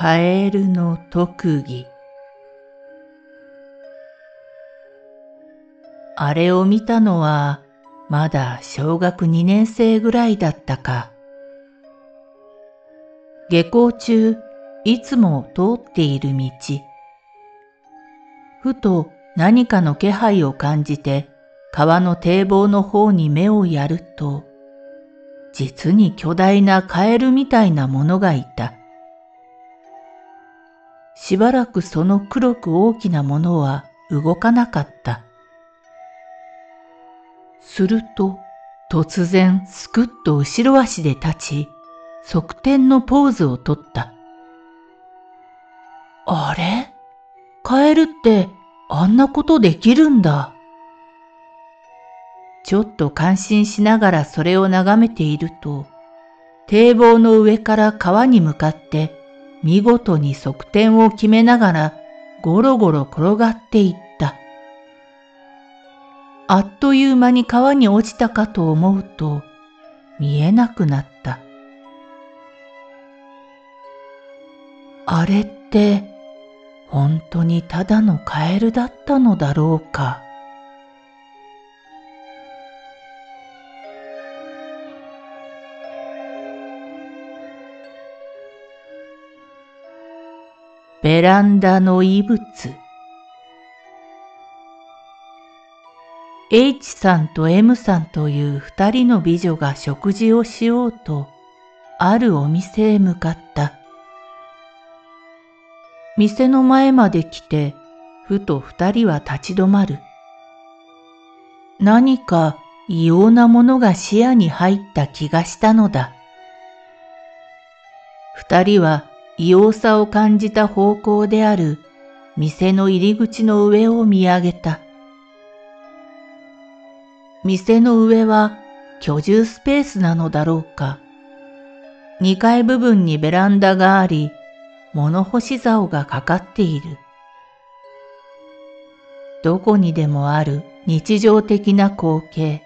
カエルの特技あれを見たのはまだ小学2年生ぐらいだったか。下校中いつも通っている道。ふと何かの気配を感じて川の堤防の方に目をやると、実に巨大なカエルみたいなものがいた。しばらくその黒く大きなものは動かなかった。すると突然すくっと後ろ足で立ち、側転のポーズをとった。あれ？カエルってあんなことできるんだ。ちょっと感心しながらそれを眺めていると、堤防の上から川に向かって見事に側転を決めながらゴロゴロ転がっていった。あっという間に川に落ちたかと思うと見えなくなった。あれって本当にただのカエルだったのだろうか。ベランダの異物 H さんと M さんという二人の美女が食事をしようとあるお店へ向かった。店の前まで来てふと二人は立ち止まる。何か異様なものが視野に入った気がしたのだ。二人は異様さを感じた方向である店の入り口の上を見上げた。店の上は居住スペースなのだろうか。二階部分にベランダがあり、物干し竿がかかっている。どこにでもある日常的な光景。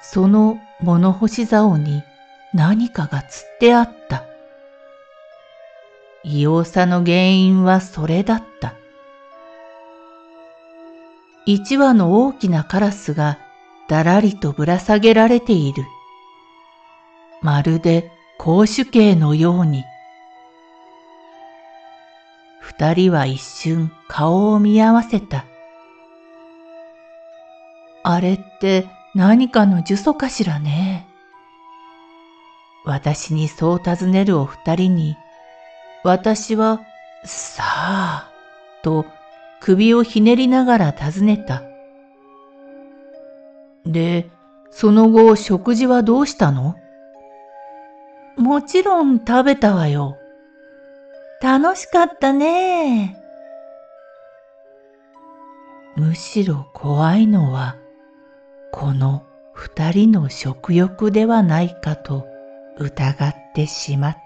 その物干し竿に何かがつってあった。異様さの原因はそれだった。一羽の大きなカラスがだらりとぶら下げられている。まるで公主刑のように。二人は一瞬顔を見合わせた。あれって何かの呪詛かしらね。私にそう尋ねるお二人に私は、さあ、と首をひねりながら尋ねた。で、その後食事はどうしたの？もちろん食べたわよ。楽しかったね。むしろ怖いのは、この二人の食欲ではないかと疑ってしまった。